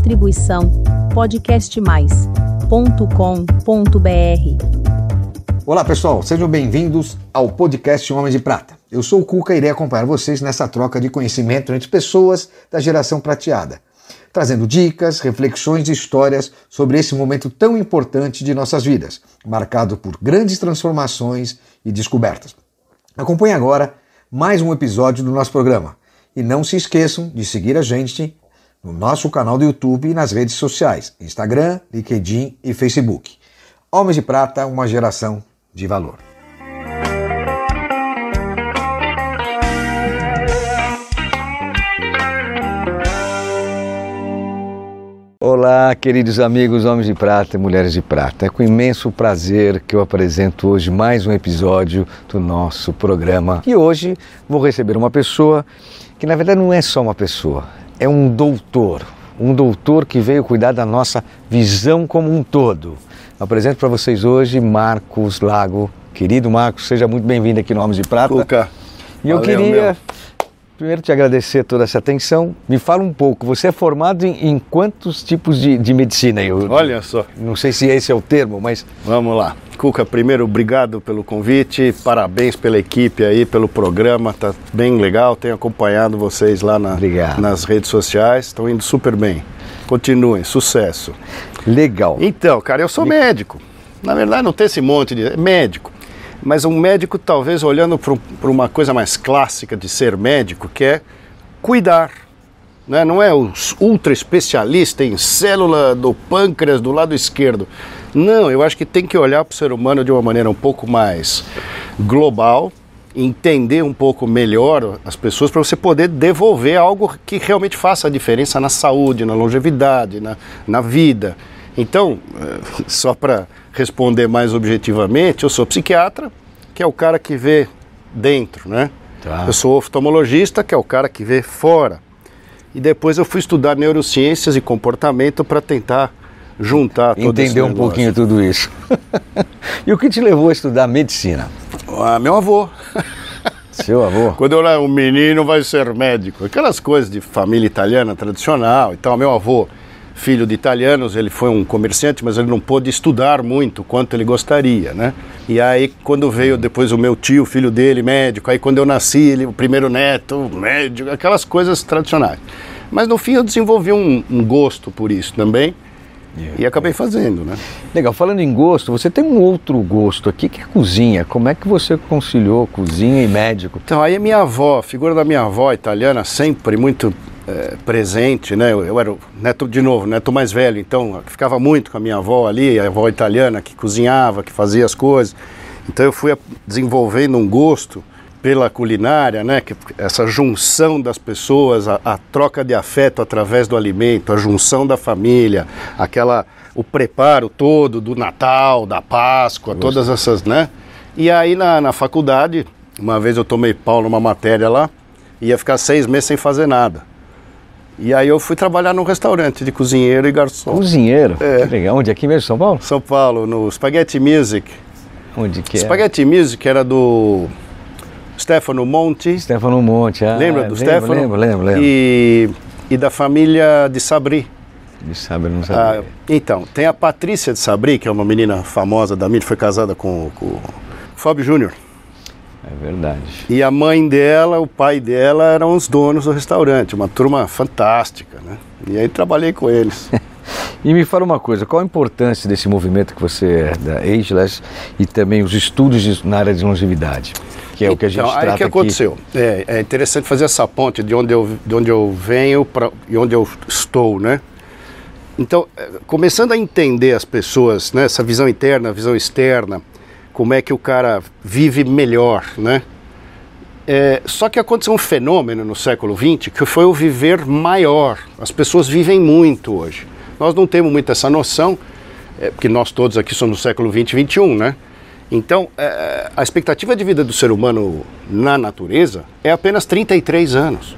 Distribuição podcastmais.com.br. Olá pessoal, sejam bem-vindos ao podcast Homem de Prata. Eu sou o Cuca e irei acompanhar vocês nessa troca de conhecimento entre pessoas da geração prateada, trazendo dicas, reflexões e histórias sobre esse momento tão importante de nossas vidas, marcado por grandes transformações e descobertas. Acompanhe agora mais um episódio do nosso programa. E não se esqueçam de seguir a gente no nosso canal do YouTube e nas redes sociais, Instagram, LinkedIn e Facebook. Homens de Prata, uma geração de valor. Olá, queridos amigos Homens de Prata e Mulheres de Prata. É com imenso prazer que eu apresento hoje mais um episódio do nosso programa. E hoje vou receber uma pessoa que na verdade não é só uma pessoa, é um doutor. Um doutor que veio cuidar da nossa visão como um todo. Apresento para vocês hoje Marcos Lago. Querido Marcos, seja muito bem-vindo aqui no Homens de Prata. Cuca. E eu queria meu. Primeiro te agradecer toda essa atenção. Me fala um pouco, você é formado em, em quantos tipos de, de medicina? Eu Olha só, não sei se esse é o termo, mas vamos lá. Cuca, primeiro, obrigado pelo convite, parabéns pela equipe aí, pelo programa, tá bem legal, tenho acompanhado vocês lá na- nas redes sociais, estão indo super bem. Continuem, sucesso. legal. Então, cara, eu sou médico. Na verdade, não tem esse monte de. é médico. Mas um médico, talvez, olhando para uma coisa mais clássica de ser médico, que é cuidar. Né? Não é o ultra especialista em célula do pâncreas do lado esquerdo. Não, eu acho que tem que olhar para o ser humano de uma maneira um pouco mais global, entender um pouco melhor as pessoas para você poder devolver algo que realmente faça a diferença na saúde, na longevidade, na, na vida. Então, eh, só para responder mais objetivamente, eu sou psiquiatra, que é o cara que vê dentro, né? Tá. Eu sou oftalmologista, que é o cara que vê fora. E depois eu fui estudar neurociências e comportamento para tentar juntar todo Entender um pouquinho tudo isso. e o que te levou a estudar medicina? Ah, meu avô. Seu avô? Quando eu era um menino, vai ser médico. Aquelas coisas de família italiana tradicional e tal. Meu avô, filho de italianos, ele foi um comerciante, mas ele não pôde estudar muito quanto ele gostaria, né? E aí, quando veio depois o meu tio, filho dele, médico, aí quando eu nasci, ele, o primeiro neto, médico, aquelas coisas tradicionais. Mas no fim eu desenvolvi um, um gosto por isso também e acabei fazendo, né? Legal, falando em gosto, você tem um outro gosto aqui que é cozinha. Como é que você conciliou cozinha e médico? Então, aí a minha avó, a figura da minha avó italiana, sempre muito eh, presente, né? Eu, eu era neto, de novo, neto mais velho, então ficava muito com a minha avó ali, a avó italiana que cozinhava, que fazia as coisas. Então eu fui desenvolvendo um gosto pela culinária, né? Que, essa junção das pessoas, a, a troca de afeto através do alimento, a junção da família, aquela o preparo todo do Natal, da Páscoa, todas essas, né? E aí na, na faculdade, uma vez eu tomei pau numa matéria lá, ia ficar seis meses sem fazer nada. E aí eu fui trabalhar num restaurante de cozinheiro e garçom. Cozinheiro? É. Que legal. Onde? Aqui mesmo, São Paulo? São Paulo, no Spaghetti Music. Onde que é? Spaghetti Music era do Stefano Monti. Stefano Monte. Ah, Lembra do lembro, Stefano? Lembro, lembro, lembro. E, e da família de Sabri. Sabe, eu não Ah, sabia. então, tem a Patrícia de Sabri, que é uma menina famosa da mídia, foi casada com, com o Fábio Júnior. É verdade. E a mãe dela, o pai dela eram os donos do restaurante, uma turma fantástica, né? E aí trabalhei com eles. E me fala uma coisa, qual a importância desse movimento que você é da Ageless e também os estudos na área de longevidade? Que é o que a gente então, trata aí o que aconteceu? É, é interessante fazer essa ponte de onde eu, de onde eu venho pra, e onde eu estou, né? Então, é, começando a entender as pessoas, né, essa visão interna, visão externa, como é que o cara vive melhor, né? É, só que aconteceu um fenômeno no século XX que foi o viver maior. As pessoas vivem muito hoje. Nós não temos muito essa noção, é, porque nós todos aqui somos no século XX e XXI, né? Então, é, a expectativa de vida do ser humano na natureza é apenas 33 anos.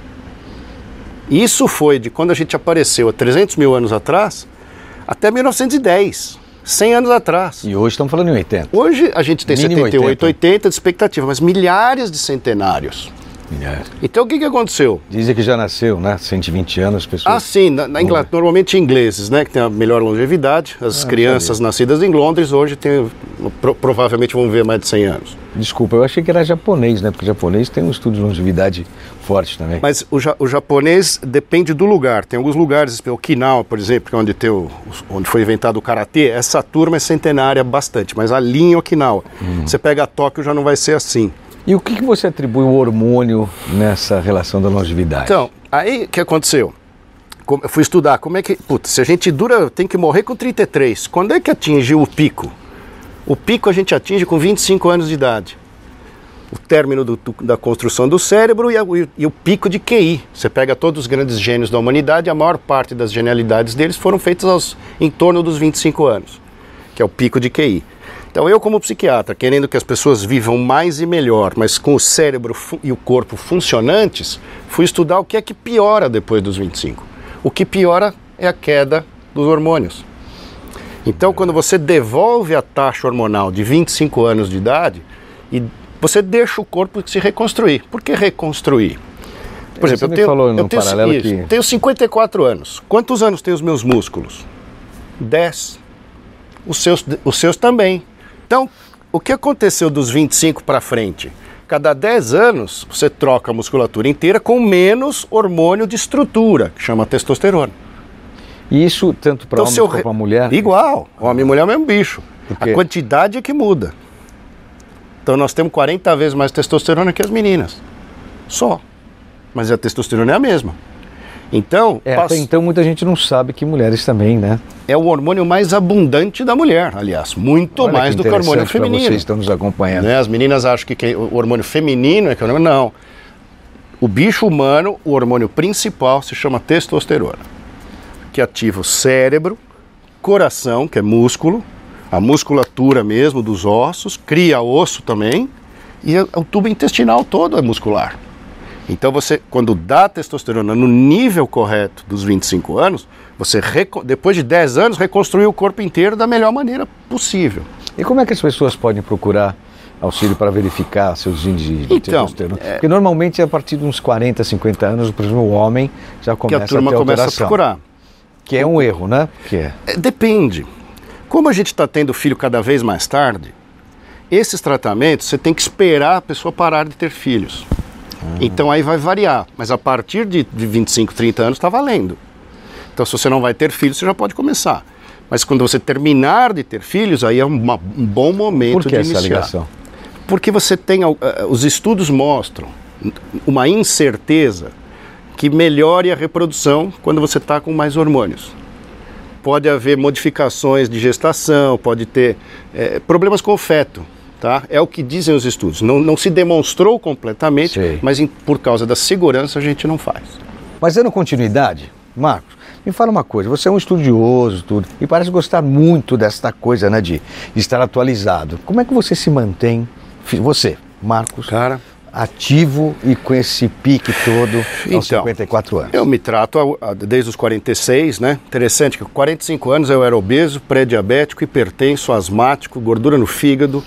Isso foi de quando a gente apareceu há 300 mil anos atrás até 1910, 100 anos atrás. E hoje estamos falando em 80. Hoje a gente tem Mínimo 78, 80. 80 de expectativa, mas milhares de centenários Então o que, que aconteceu? Dizem que já nasceu, né? 120 anos, pessoas. Ah, sim, na, na Inglaterra, normalmente ingleses, né? Que tem a melhor longevidade. As Ah, crianças nascidas em Londres hoje têm, pro- provavelmente vão viver mais de 100 anos. Desculpa, eu achei que era japonês, né? Porque japonês tem um estudo de longevidade forte também. Mas o, ja- o japonês depende do lugar. Tem alguns lugares, Okinawa, por exemplo, que é onde, tem o- onde foi inventado o karatê, essa turma é centenária bastante, mas ali em Okinawa. Você pega Tóquio já não vai ser assim. E o que, que você atribui o hormônio nessa relação da longevidade? Então, aí o que aconteceu? Eu fui estudar como é que. Putz, se a gente dura, tem que morrer com 33. Quando é que atingiu o pico? O pico a gente atinge com 25 anos de idade. O término do- da construção do cérebro e, a- o- e o pico de QI. Você pega todos os grandes gênios da humanidade, a maior parte das genialidades deles foram feitas aos, em torno dos 25 anos, que é o pico de QI. Então, eu, como psiquiatra, querendo que as pessoas vivam mais e melhor, mas com o cérebro e o corpo funcionantes, fui estudar o que é que piora depois dos 25. O que piora é a queda dos hormônios. Então, quando você devolve a taxa hormonal de 25 anos de idade, e você deixa o corpo se reconstruir. Por que reconstruir? Por É, exemplo, eu tenho, falou eu tenho, paralelo isso, que- tenho 54 anos. Quantos anos têm os meus músculos? 10. Os seus, os seus também. Então, o que aconteceu dos 25 para frente? Cada 10 anos, você troca a musculatura inteira com menos hormônio de estrutura, que chama testosterona. E isso tanto para Então, homem quanto re- para mulher? Igual. Homem e mulher é o mesmo bicho. A quantidade é que muda. Então nós temos 40 vezes mais testosterona que as meninas. Só. Mas a testosterona é a mesma. Então, É, pass- até então muita gente não sabe que mulheres também, né? é o hormônio mais abundante da mulher, aliás. Muito Olha mais do que o hormônio feminino. Vocês estão nos acompanhando. Né? As meninas acham que quem- o hormônio feminino é que o hormônio. Não. O bicho humano, o hormônio principal se chama testosterona, que ativa o cérebro, coração, que é músculo, a musculatura mesmo dos ossos, cria osso também, e o tubo intestinal todo é muscular. Então você, quando dá testosterona no nível correto dos 25 anos, você, depois de 10 anos, reconstruiu o corpo inteiro da melhor maneira possível. E como é que as pessoas podem procurar auxílio para verificar seus índices de Então, testosterona? Porque normalmente é a partir de uns 40, 50 anos, por exemplo, o homem já Que começa a turma a ter começa a procurar. Que é um erro, né? Que é. É, Depende. Como a gente está tendo filho cada vez mais tarde, esses tratamentos você tem que esperar a pessoa parar de ter filhos. Então aí vai variar. Mas a partir de, de 25, 30 anos está valendo. Então se você não vai ter filhos, você já pode começar. Mas quando você terminar de ter filhos, aí é uma- um bom momento Por que de essa iniciar. ligação? Porque você tem, eh, os estudos mostram uma incerteza que melhore a reprodução quando você está com mais hormônios. Pode haver modificações de gestação, pode ter eh, problemas com o feto, tá? É o que dizem os estudos. Não, não se demonstrou completamente, Sei. mas em- por causa da segurança a gente não faz. Mas dando continuidade, Marcos, me fala uma coisa, você é um estudioso, tudo, e parece gostar muito desta coisa, né, de, de estar atualizado. Como é que você se mantém, você, Marcos, Cara, ativo e com esse pique todo aos Então, 54 anos? Eu me trato desde os 46, né? Interessante que com 45 anos eu era obeso, pré-diabético, hipertenso, asmático, gordura no fígado,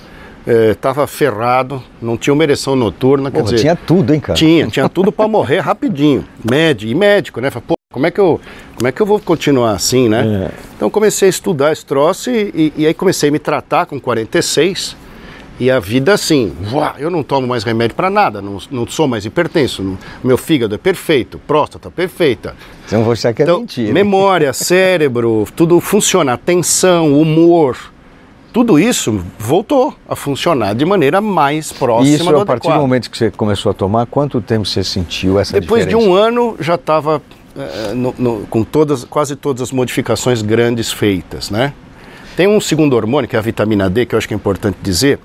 estava ferrado, não tinha uma ereção noturna, quer Porra, dizer, tinha tudo, hein, cara? tinha, tinha tudo para morrer rapidinho. Médio, e médico, né? Fala, Pô, como é que eu, como é que eu vou continuar assim, né? Então comecei a estudar esse troço e, e- e aí comecei a me tratar com 46. E a vida assim, uá, eu não tomo mais remédio para nada, não, não sou mais hipertenso, não- meu fígado é perfeito, próstata perfeita. Então você quer Então, mentira. memória, cérebro, tudo funciona, atenção, humor, tudo isso voltou a funcionar de maneira mais E próxima isso, do a partir do momento que você começou a tomar, quanto tempo você sentiu essa Depois de diferença? um ano já estava com todas, quase todas as modificações grandes feitas, né? Tem um segundo hormônio, que é a vitamina D, que eu acho que é importante dizer,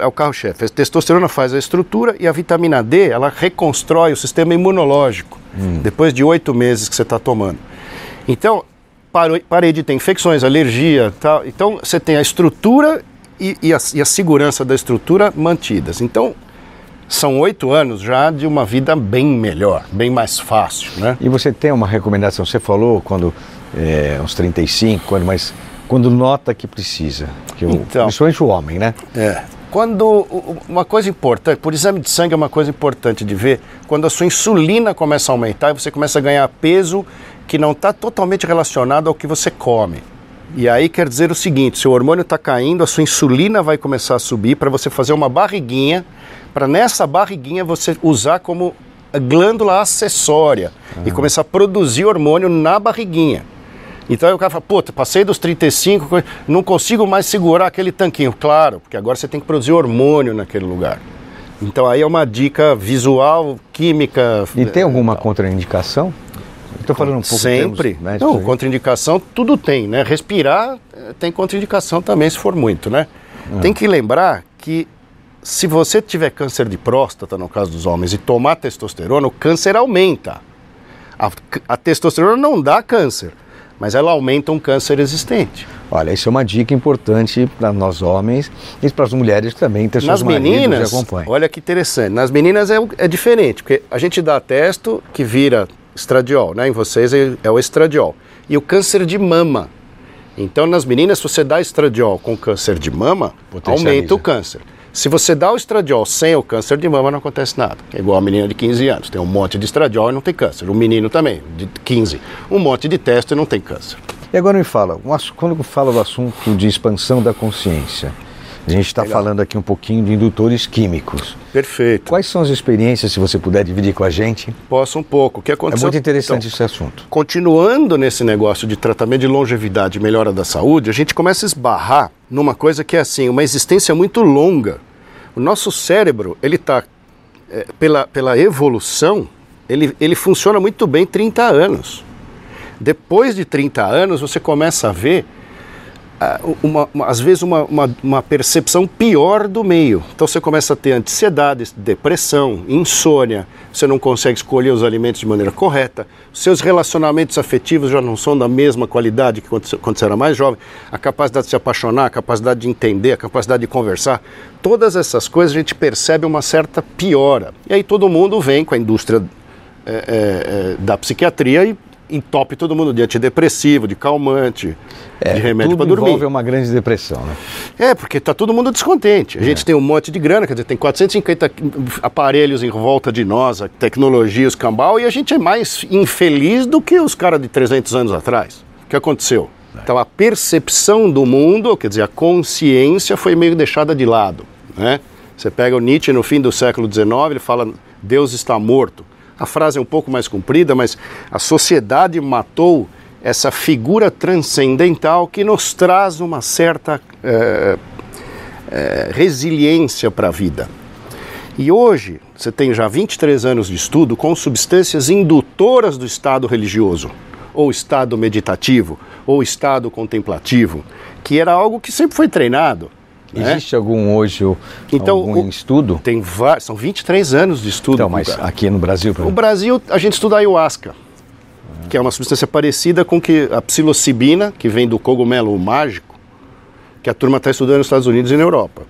é o carro-chefe. A testosterona faz a estrutura e a vitamina D, ela reconstrói o sistema imunológico, depois de oito meses que você está tomando. Então, parou- parei de ter infecções, alergia, tal. Então, você tem a estrutura e, e a, e a segurança da estrutura mantidas. Então, são oito anos já de uma vida bem melhor, bem mais fácil, né? E você tem uma recomendação? Você falou quando é, uns 35 anos, mas quando nota que precisa, que o, Então. principalmente o homem, né? É. quando uma coisa importante, por exame de sangue é uma coisa importante de ver, quando a sua insulina começa a aumentar e você começa a ganhar peso que não está totalmente relacionado ao que você come. E aí quer dizer o seguinte: seu hormônio está caindo, a sua insulina vai começar a subir para você fazer uma barriguinha, para nessa barriguinha você usar como glândula acessória e começar a produzir hormônio na barriguinha. Então aí o cara fala, puta, passei dos 35, não consigo mais segurar aquele tanquinho. Claro, porque agora você tem que produzir hormônio naquele lugar. Então aí é uma dica visual, química. E tem alguma contraindicação? Estou falando um pouco Sempre. Termos, não, contraindicação tudo tem, né? Respirar eh, tem contraindicação também se for muito, né? Ah. Tem que lembrar que se você tiver câncer de próstata, no caso dos homens, e tomar testosterona, o câncer aumenta. A, a testosterona não dá câncer mas ela aumenta um câncer existente. Olha, isso é uma dica importante para nós homens e para as mulheres também ter Nas meninas, olha que interessante. Nas meninas é, é, diferente, porque a gente dá testo que vira estradiol, né? Em vocês é, é o estradiol. E o câncer de mama. Então, nas meninas, se você dá estradiol com câncer de mama, aumenta o câncer. Se você dá o estradiol sem o câncer de mama, não acontece nada. É igual a menina de 15 anos. Tem um monte de estradiol e não tem câncer. O menino também, de 15. Um monte de teste e não tem câncer. E agora me fala, quando fala do assunto de expansão da consciência, a gente está falando aqui um pouquinho de indutores químicos. Perfeito. Quais são as experiências, se você puder dividir com a gente? Posso um pouco. O que aconteceu? É muito interessante então, esse assunto. Continuando nesse negócio de tratamento de longevidade e melhora da saúde, a gente começa a esbarrar numa coisa que é assim, uma existência muito longa o nosso cérebro, ele está, é, pela, pela evolução, ele, ele funciona muito bem 30 anos. Depois de 30 anos, você começa a ver uma, uma, às vezes uma, uma, uma, percepção pior do meio. Então você começa a ter ansiedade, depressão, insônia, você não consegue escolher os alimentos de maneira correta, seus relacionamentos afetivos já não são da mesma qualidade que quando, quando você era mais jovem, a capacidade de se apaixonar, a capacidade de entender, a capacidade de conversar, todas essas coisas a gente percebe uma certa piora. E aí todo mundo vem com a indústria é, é, da psiquiatria e entope todo mundo de antidepressivo, de calmante, é, de remédio para dormir. envolve uma grande depressão, né? É, porque está todo mundo descontente. A é. gente tem um monte de grana, quer dizer, tem 450 aparelhos em volta de nós, tecnologias, cambal, e a gente é mais infeliz do que os caras de 300 anos atrás. O que aconteceu? É. Então a percepção do mundo, quer dizer, a consciência foi meio deixada de lado, né? Você pega o Nietzsche no fim do século XIX, ele fala Deus está morto. A frase é um pouco mais comprida, mas a sociedade matou essa figura transcendental que nos traz uma certa é, é, resiliência para a vida. E hoje, você tem já 23 anos de estudo com substâncias indutoras do estado religioso, ou estado meditativo, ou estado contemplativo, que era algo que sempre foi treinado. Né? Existe né? algum hoje então, algum o, estudo? Tem são 23 anos de estudo. Então, mas aqui no Brasil? No Brasil, a gente estuda ayahuasca, que é uma substância parecida com que a psilocibina, que vem do cogumelo mágico, que a turma está estudando nos Estados Unidos e na Europa.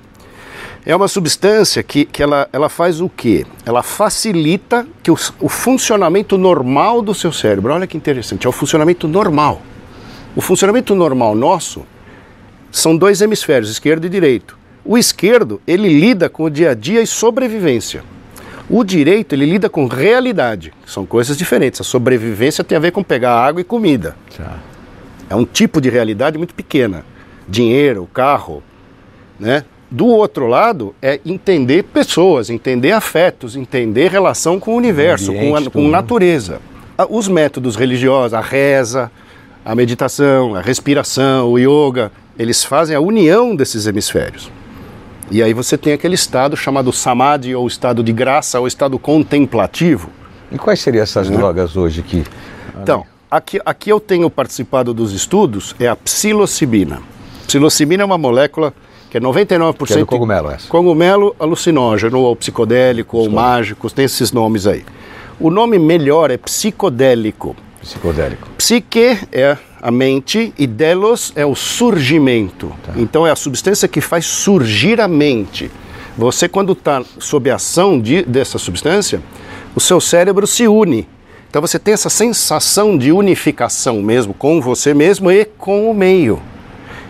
É uma substância que, que ela, ela faz o quê? Ela facilita que o, o funcionamento normal do seu cérebro. Olha que interessante, é o funcionamento normal. O funcionamento normal nosso são dois hemisférios, esquerdo e direito. O esquerdo, ele lida com o dia a dia e sobrevivência. O direito, ele lida com realidade. São coisas diferentes. A sobrevivência tem a ver com pegar água e comida. Tá. É um tipo de realidade muito pequena. Dinheiro, carro, né? Do outro lado, é entender pessoas, entender afetos, entender relação com o universo, o ambiente, com a com natureza. Os métodos religiosos, a reza, a meditação, a respiração, o yoga, eles fazem a união desses hemisférios. E aí você tem aquele estado chamado samadhi, ou estado de graça, ou estado contemplativo. E quais seriam essas né? drogas hoje que... Então, aqui, aqui eu tenho participado dos estudos, é a psilocibina. Psilocibina é uma molécula que é 99%... Que é do cogumelo essa. Cogumelo alucinógeno, ou psicodélico, ou mágico, tem esses nomes aí. O nome melhor é psicodélico. Psicodélico. Psique é a mente e delos é o surgimento. Tá. Então é a substância que faz surgir a mente. Você, quando está sob a ação de, dessa substância, o seu cérebro se une. Então você tem essa sensação de unificação mesmo com você mesmo e com o meio.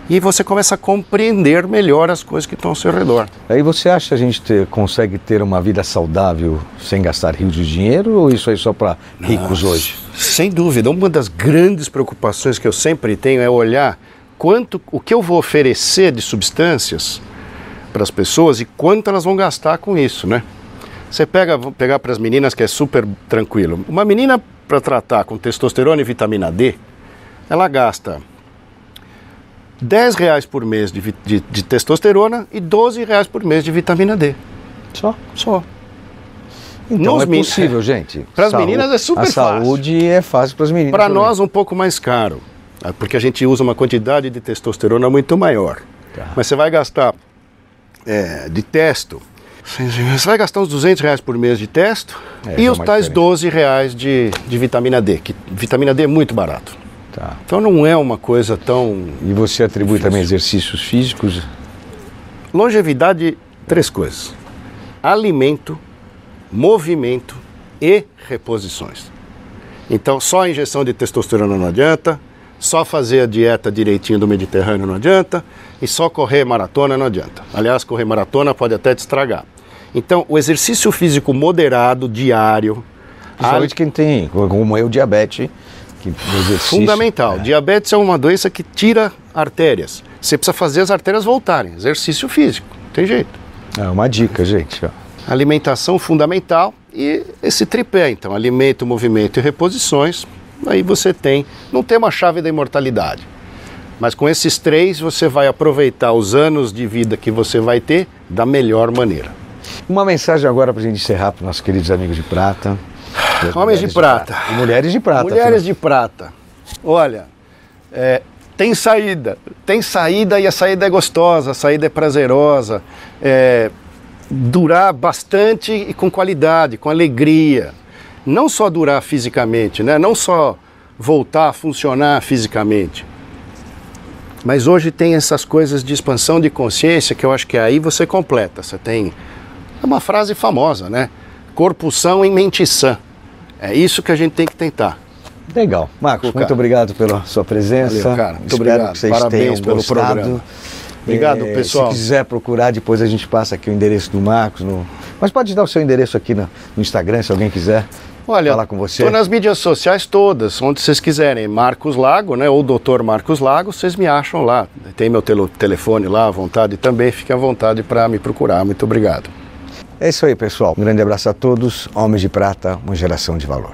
e você começa a compreender melhor as coisas que estão ao seu redor. Aí você acha que a gente ter, consegue ter uma vida saudável sem gastar rios de dinheiro ou isso aí só para ricos hoje? Sem dúvida, uma das grandes preocupações que eu sempre tenho é olhar quanto o que eu vou oferecer de substâncias para as pessoas e quanto elas vão gastar com isso, né? Você pega, vou pegar para as meninas que é super tranquilo. Uma menina para tratar com testosterona e vitamina D, ela gasta 10 reais por mês de, de, de testosterona e 12 reais por mês de vitamina D. Só? Só. Então Nos é min- possível, gente. Pras Saú- meninas é super A fácil. saúde é fácil para as meninas. Para nós um pouco mais caro, ah, porque a gente usa uma quantidade de testosterona muito maior. Tá. Mas você vai gastar é, de testo, você vai gastar uns 200 reais por mês de testo É, e é os tais diferença. 12 reais de, de vitamina D, que vitamina D é muito barato. Tá. Então não é uma coisa tão... E você atribui também exercícios físicos? Longevidade, três coisas. Alimento, movimento e reposições. Então, só a injeção de testosterona não adianta, só fazer a dieta direitinho do Mediterrâneo não adianta, e só correr maratona não adianta. Aliás, correr maratona pode até te estragar. Então, o exercício físico moderado, diário, Principalmente quem tem, como eu, diabetes, que fundamental. É. Diabetes é uma doença que tira artérias. Você precisa fazer as artérias voltarem. Exercício físico, não tem jeito. É uma dica, gente. ó. Alimentação fundamental e esse tripé, então, alimento, movimento e reposições. Aí você tem, não tem uma chave da imortalidade, mas com esses três você vai aproveitar os anos de vida que você vai ter da melhor maneira. Uma mensagem agora para a gente encerrar para nossos queridos amigos de prata. Homens de mulheres prata. E mulheres de prata. Mulheres de prata, olha, é, tem saída, tem saída e a saída é gostosa, a saída é prazerosa, é, durar bastante e com qualidade, com alegria. Não só durar fisicamente, né? não só voltar a funcionar fisicamente. Mas hoje tem essas coisas de expansão de consciência que eu acho que aí você completa. Você tem é uma frase famosa, né? Corpo são em mente sã. É isso que a gente tem que tentar. Legal. Marcos, muito obrigado pela sua presença. Valeu, cara. Muito Espero obrigado. que vocês Parabéns tenham pelo gostado. programa. Obrigado, É, pessoal. Se quiser procurar, depois a gente passa aqui o endereço do Marcos. no- Mas pode dar o seu endereço aqui no, no Instagram, se alguém quiser Olha, falar com você. Estou nas mídias sociais todas, onde vocês quiserem. Marcos Lago, né? Ou Dr. Marcos Lago, vocês me acham lá. Tem meu tele- telefone lá à vontade também. Fiquem à vontade para me procurar. Muito obrigado. É isso aí, pessoal. Um grande abraço a todos. Homens de Prata, uma geração de valor.